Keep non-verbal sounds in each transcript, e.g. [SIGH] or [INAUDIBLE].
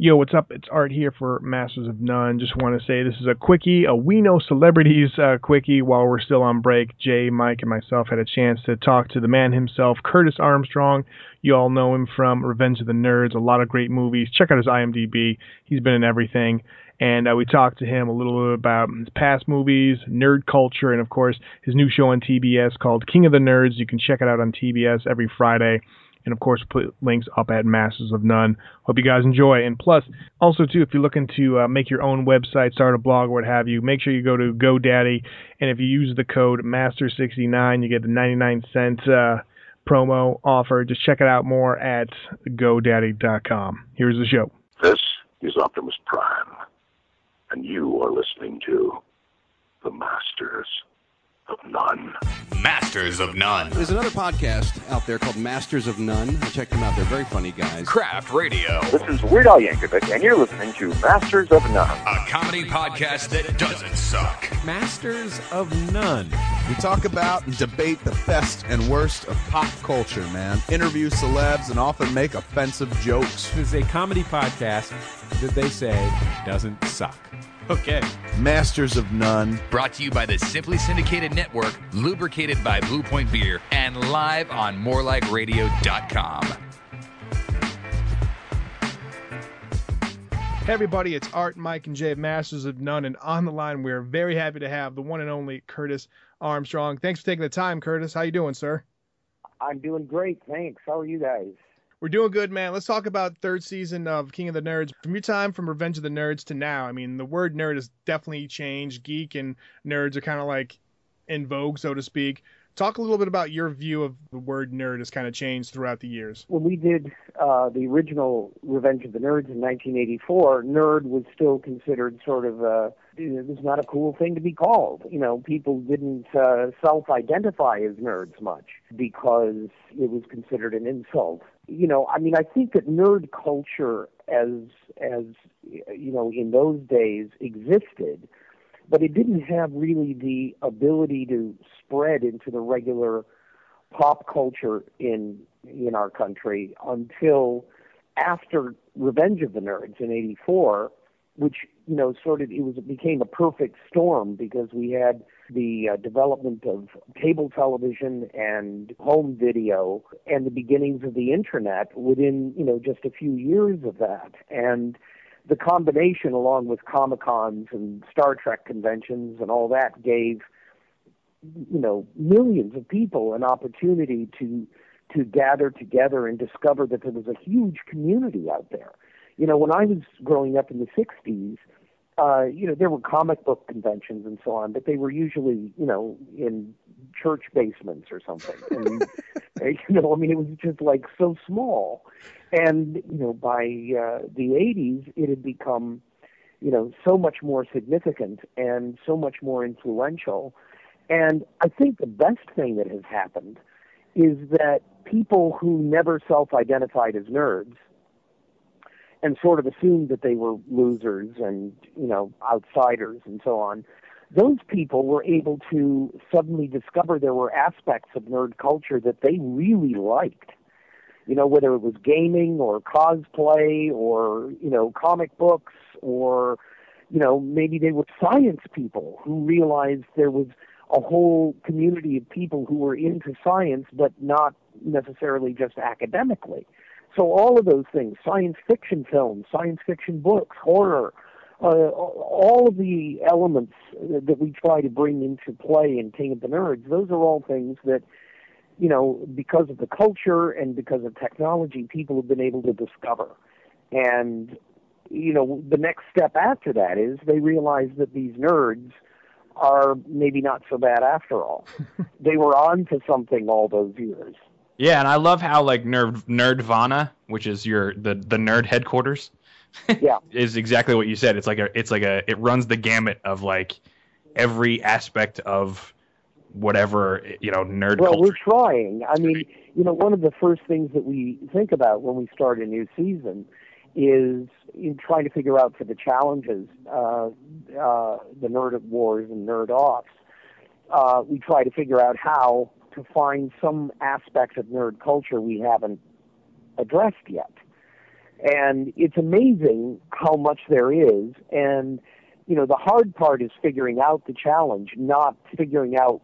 Yo, what's up? It's Art here for Masters of None. Just want to say this is a quickie, a We Know Celebrities uh, quickie. While we're still on break, Jay, Mike, and myself had a chance to talk to the man himself, Curtis Armstrong. You all know him from Revenge of the Nerds, a lot of great movies. Check out his IMDb. He's been in everything. And uh, we talked to him a little bit about his past movies, nerd culture, and of course his new show on TBS called King of the Nerds. You can check it out on TBS every Friday and of course put links up at Masters of None. Hope you guys enjoy. And plus, also too, if you're looking to uh, make your own website, start a blog, or what have you, make sure you go to GoDaddy, and if you use the code Master69, you get the 99 cent uh, promo offer. Just check it out more at GoDaddy.com. Here's the show. This is Optimus Prime, and you are listening to the Masters of None. Masters of None. There's another podcast out there called Masters of None. Check them out. They're very funny guys. Craft Radio. This is Weird Al Yankovic, and you're listening to Masters of None. A comedy podcast that doesn't suck. Masters of None. We talk about and debate the best and worst of pop culture, man. Interview celebs and often make offensive jokes. This is a comedy podcast that they say doesn't suck. [LAUGHS] Okay. Masters of None. Brought to you by the Simply Syndicated Network, lubricated by Blue Point Beer, and live on morelikeradio.com. Hey everybody, it's Art, Mike, and Jay of Masters of None, and on the line we're very happy to have the one and only Curtis Armstrong. Thanks for taking the time, Curtis. How you doing, sir? I'm doing great, thanks. How are you guys? We're doing good, man. Let's talk about third season of King of the Nerds. From your time from Revenge of the Nerds to now, I mean, the word nerd has definitely changed. Geek and nerds are kind of like in vogue, so to speak. Talk a little bit about your view of the word nerd has kind of changed throughout the years. When we did uh, the original Revenge of the Nerds in 1984, nerd was still considered sort of a it was not a cool thing to be called. You know, people didn't uh, self-identify as nerds much because it was considered an insult. You know, I mean, I think that nerd culture, as as you know, in those days existed, but it didn't have really the ability to spread into the regular pop culture in in our country until after Revenge of the Nerds in '84, which you know sort of it was it became a perfect storm because we had the uh, development of cable television and home video and the beginnings of the internet within you know just a few years of that. And the combination along with comic cons and star trek conventions and all that gave you know millions of people an opportunity to to gather together and discover that there was a huge community out there you know when i was growing up in the 60s uh, you know, there were comic book conventions and so on, but they were usually, you know, in church basements or something. And, [LAUGHS] you know, I mean, it was just like so small. And, you know, by uh, the 80s, it had become, you know, so much more significant and so much more influential. And I think the best thing that has happened is that people who never self identified as nerds and sort of assumed that they were losers and you know outsiders and so on those people were able to suddenly discover there were aspects of nerd culture that they really liked. You know whether it was gaming or cosplay or you know comic books or you know maybe they were science people who realized there was a whole community of people who were into science but not necessarily just academically so all of those things, science fiction films, science fiction books, horror, uh, all of the elements that we try to bring into play in King of the Nerds, those are all things that, you know, because of the culture and because of technology, people have been able to discover. And, you know, the next step after that is they realize that these nerds are maybe not so bad after all. [LAUGHS] they were on to something all those years. Yeah, and I love how like Nerd Nerdvana, which is your the the nerd headquarters, [LAUGHS] yeah, is exactly what you said. It's like a it's like a it runs the gamut of like every aspect of whatever you know nerd. Well, culture. we're trying. I mean, you know, one of the first things that we think about when we start a new season is in trying to figure out for the challenges, uh, uh, the nerd wars and nerd offs. Uh, we try to figure out how to find some aspects of nerd culture we haven't addressed yet. And it's amazing how much there is. And, you know, the hard part is figuring out the challenge, not figuring out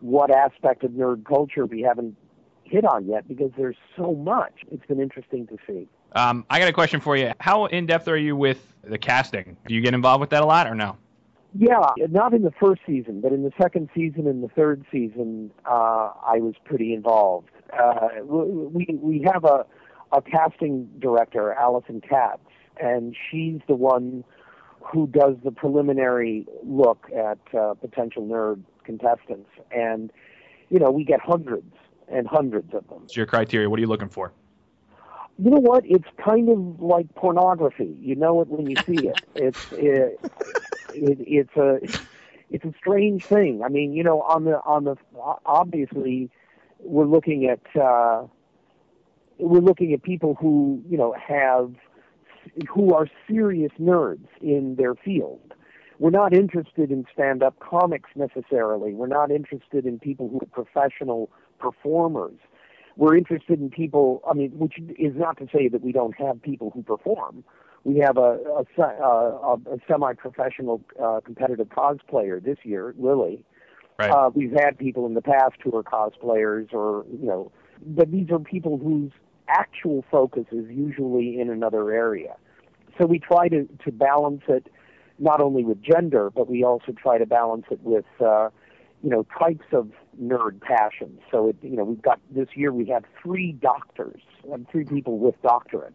what aspect of nerd culture we haven't hit on yet because there's so much. It's been interesting to see. Um, I got a question for you. How in depth are you with the casting? Do you get involved with that a lot or no? Yeah, not in the first season, but in the second season and the third season, uh, I was pretty involved. Uh, we we have a a casting director, Allison Katz, and she's the one who does the preliminary look at uh, potential nerd contestants. And you know, we get hundreds and hundreds of them. What's your criteria? What are you looking for? You know what? It's kind of like pornography. You know it when you see it. It's it, it, it's a it's a strange thing. I mean, you know, on the on the obviously we're looking at uh, we're looking at people who you know have who are serious nerds in their field. We're not interested in stand-up comics necessarily. We're not interested in people who are professional performers. We're interested in people. I mean, which is not to say that we don't have people who perform. We have a, a, a, a semi-professional uh, competitive cosplayer this year, Lily. Right. Uh, we've had people in the past who are cosplayers, or you know, but these are people whose actual focus is usually in another area. So we try to to balance it not only with gender, but we also try to balance it with uh, you know types of nerd passions. So it, you know we've got this year we have three doctors, and three people with doctorates.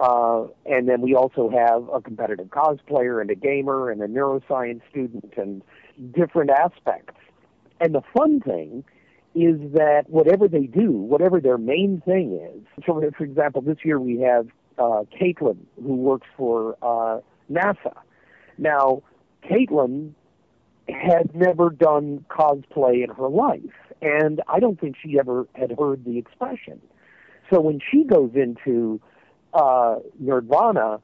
Uh, and then we also have a competitive cosplayer and a gamer and a neuroscience student and different aspects. And the fun thing is that whatever they do, whatever their main thing is, so for example, this year we have uh, Caitlin, who works for uh, NASA. Now, Caitlin had never done cosplay in her life, and I don't think she ever had heard the expression. So when she goes into uh, Nerdvana,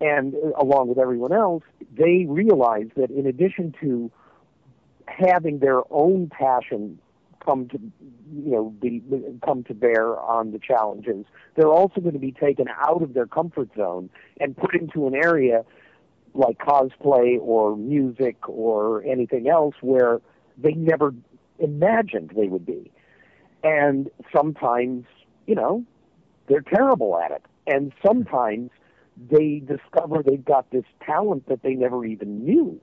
and along with everyone else, they realize that in addition to having their own passion come to you know be come to bear on the challenges, they're also going to be taken out of their comfort zone and put into an area like cosplay or music or anything else where they never imagined they would be. And sometimes, you know, they're terrible at it. And sometimes they discover they've got this talent that they never even knew.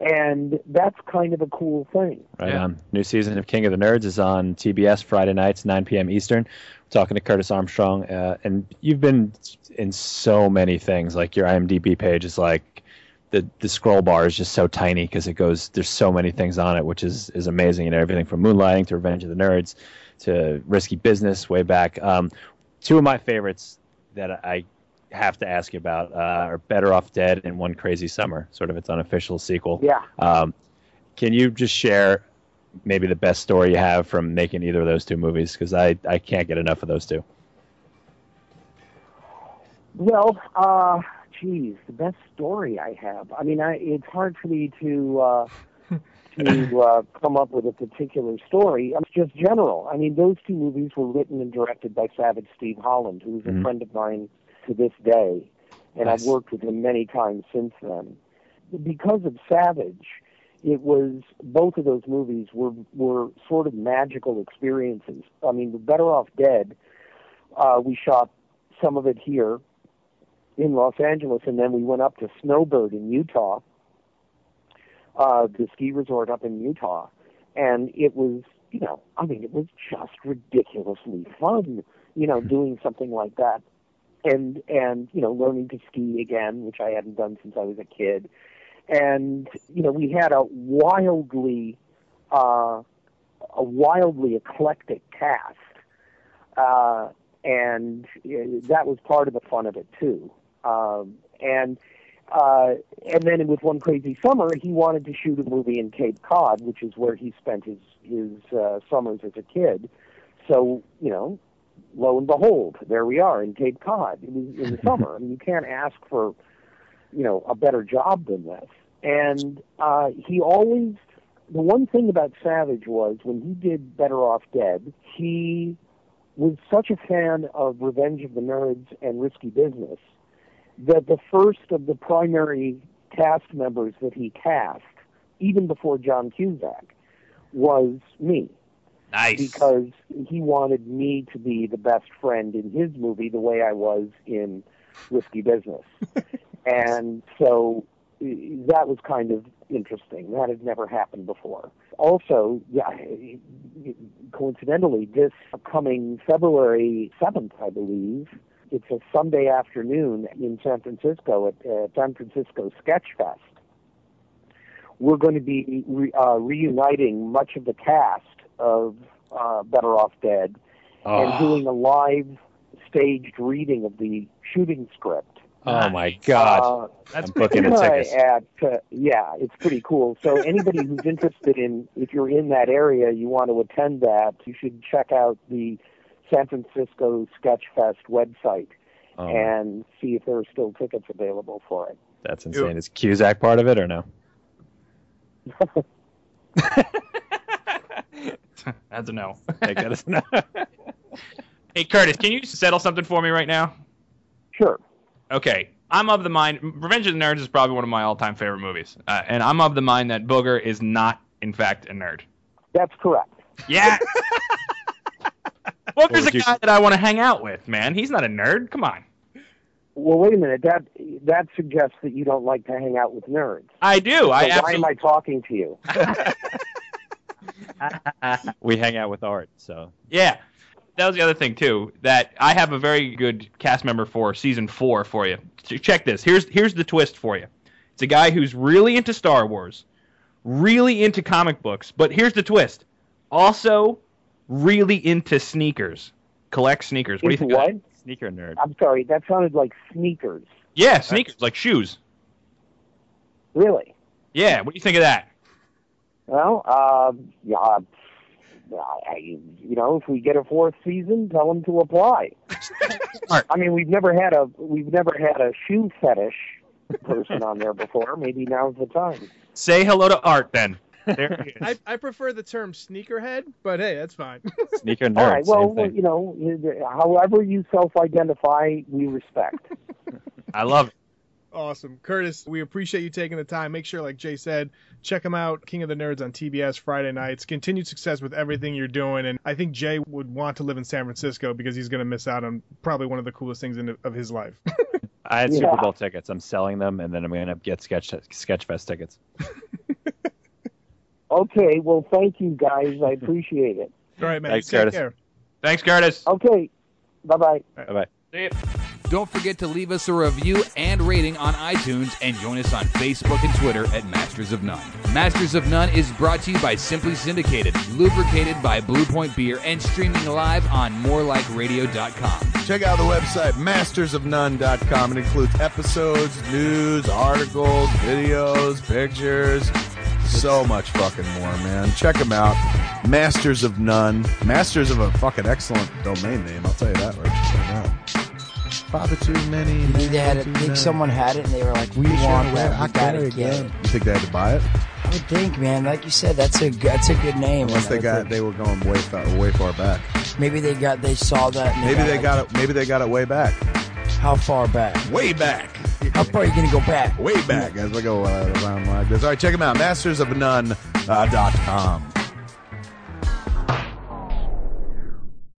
And that's kind of a cool thing. Right on. New season of King of the Nerds is on TBS Friday nights, 9 p.m. Eastern. We're talking to Curtis Armstrong, uh, and you've been in so many things. Like your IMDb page is like the the scroll bar is just so tiny because it goes. There's so many things on it, which is is amazing. And everything from Moonlighting to Revenge of the Nerds to Risky Business way back. Um, two of my favorites that I have to ask you about uh, are Better Off Dead and One Crazy Summer, sort of its unofficial sequel. Yeah. Um, can you just share maybe the best story you have from making either of those two movies? Because I, I can't get enough of those two. Well, uh, geez, the best story I have. I mean, I, it's hard for me to uh, to uh, come up with a particular story. It's just general. I mean, those two movies were written and directed by Savage Steve Holland, who's Mhm. a friend of mine to this day, and Nice. I've worked with him many times since then. Because of Savage, it was both of those movies were were sort of magical experiences. I mean, Better Off Dead, uh, we shot some of it here in Los Angeles, and then we went up to Snowbird in Utah, uh, the ski resort up in Utah, and it was, you know, I mean, it was just ridiculously fun, you know, doing something like that, and and you know, learning to ski again, which I hadn't done since I was a kid, and you know, we had a wildly, uh, a wildly eclectic cast. Uh, and uh, that was part of the fun of it too. Um, and uh, and then with one crazy summer, he wanted to shoot a movie in Cape Cod, which is where he spent his his uh, summers as a kid. So you know, lo and behold, there we are in Cape Cod in, in the [LAUGHS] summer. I mean, you can't ask for you know a better job than this. And uh, he always the one thing about Savage was when he did Better Off Dead, he was such a fan of Revenge of the Nerds and Risky Business that the first of the primary cast members that he cast, even before John Cusack, was me. Nice. Because he wanted me to be the best friend in his movie the way I was in Risky Business. [LAUGHS] and so that was kind of interesting. That had never happened before. Also, yeah, coincidentally, this coming February 7th, I believe, it's a Sunday afternoon in San Francisco at uh, San Francisco Sketch Fest. We're going to be re- uh, reuniting much of the cast of uh, Better Off Dead and Oh. doing a live staged reading of the shooting script. Oh my God! Uh, I'm booking the [LAUGHS] tickets. At, uh, yeah, it's pretty cool. So anybody who's interested in, if you're in that area, you want to attend that, you should check out the San Francisco Sketchfest website Oh, and see if there are still tickets available for it. that's insane. Is Cusack part of it or no? [LAUGHS] [LAUGHS] That's a no. Take that as a no. Hey, Curtis, can you settle something for me right now? Sure. Okay. I'm of the mind. Revenge of the Nerds is probably one of my all-time favorite movies, uh, and I'm of the mind that Booger is not, in fact, a nerd. That's correct. Yeah. [LAUGHS] Booger's a would you- guy that I want to hang out with, man. He's not a nerd. Come on. Well, wait a minute. That that suggests that you don't like to hang out with nerds. I do. So I why absolutely. am I talking to you? [LAUGHS] we hang out with Art, so Yeah. That was the other thing too. That I have a very good cast member for season four for you. Check this. Here's here's the twist for you. It's a guy who's really into Star Wars, really into comic books, but here's the twist. Also, really into sneakers. Collect sneakers. What do you think? of what? sneaker nerd. I'm sorry. That sounded like sneakers. Yeah, sneakers like shoes. Really? Yeah. What do you think of that? Well, uh, yeah, I, you know, if we get a fourth season, tell them to apply. [LAUGHS] I mean, we've never had a we've never had a shoe fetish person on there before. Maybe now's the time. Say hello to Art then. There he [LAUGHS] is. I, I prefer the term sneakerhead, but hey, that's fine. [LAUGHS] Sneaker nerd. All right. Well, same thing. you know, however you self-identify, we respect. [LAUGHS] I love it. Awesome. Curtis, we appreciate you taking the time. Make sure, like Jay said, check him out, King of the Nerds on TBS Friday nights. Continued success with everything you're doing. And I think Jay would want to live in San Francisco because he's going to miss out on probably one of the coolest things in, of his life. I had Yeah. Super Bowl tickets. I'm selling them, and then I'm gonna get Sketch Sketchfest tickets. Okay. Well, thank you guys. I appreciate it. [LAUGHS] All right, man. Thanks, Take Curtis. care. Thanks, Curtis. Okay. Bye bye. Bye bye. See ya. Don't forget to leave us a review and rating on iTunes and join us on Facebook and Twitter at Masters of None. Masters of None is brought to you by Simply Syndicated, lubricated by Blue Point Beer, and streaming live on morelikeradio.com. Check out the website, mastersofnone.com. It includes episodes, news, articles, videos, pictures, so much fucking more, man. Check them out. Masters of None. Masters of a fucking excellent domain name, I'll tell you that right now. Father too many. You think they had it? Think many. someone had it and they were like, "We Sure, want that. I We gotta it, get yeah. it." You think they had to buy it? I would think, man. Like you said, that's a good- that's a good name. Unless they got they were going way far, way far back. maybe they got they saw that. And Maybe they like, got it. Maybe they got it way back. How far back? Way back. How far are you gonna go back? Way back as we go uh, around like this. All right, check them out. Mastersofnone.com. Uh, dot com.